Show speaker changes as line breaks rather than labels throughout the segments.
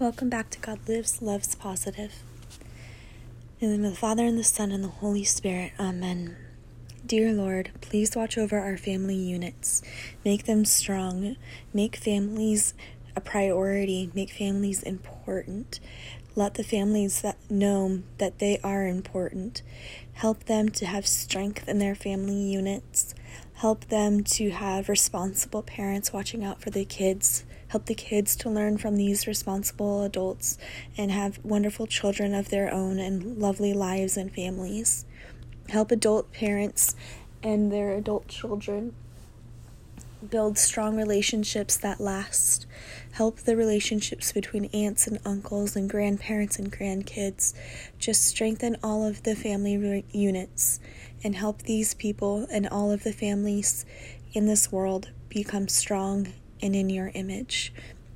Welcome back to God Lives, Loves Positive. In the name of the Father, and the Son, and the Holy Spirit. Amen. Dear Lord, please watch over our family units. Make them strong. Make families a priority. Make families important. Let the families that know that they are important. Help them to have strength in their family units. Help them to have responsible parents watching out for the kids help the kids to learn from these responsible adults and have wonderful children of their own and lovely lives and families. Help adult parents and their adult children build strong relationships that last. Help the relationships between aunts and uncles and grandparents and grandkids. Just strengthen all of the family re- units and help these people and all of the families in this world become strong and in your image.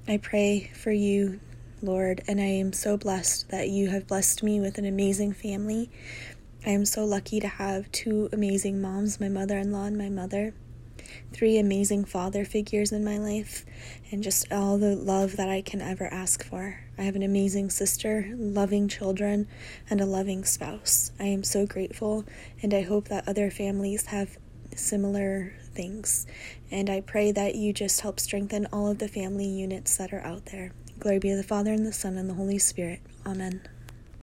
I pray for you, Lord, and I am so blessed that you have blessed me with an amazing family. I am so lucky to have two amazing moms, my mother in law and my mother, three amazing father figures in my life, and just all the love that I can ever ask for. I have an amazing sister, loving children, and a loving spouse. I am so grateful, and I hope that other families have similar things. And I pray that you just help strengthen all of the family units that are out there. Glory be to the Father, and the Son, and the Holy Spirit. Amen.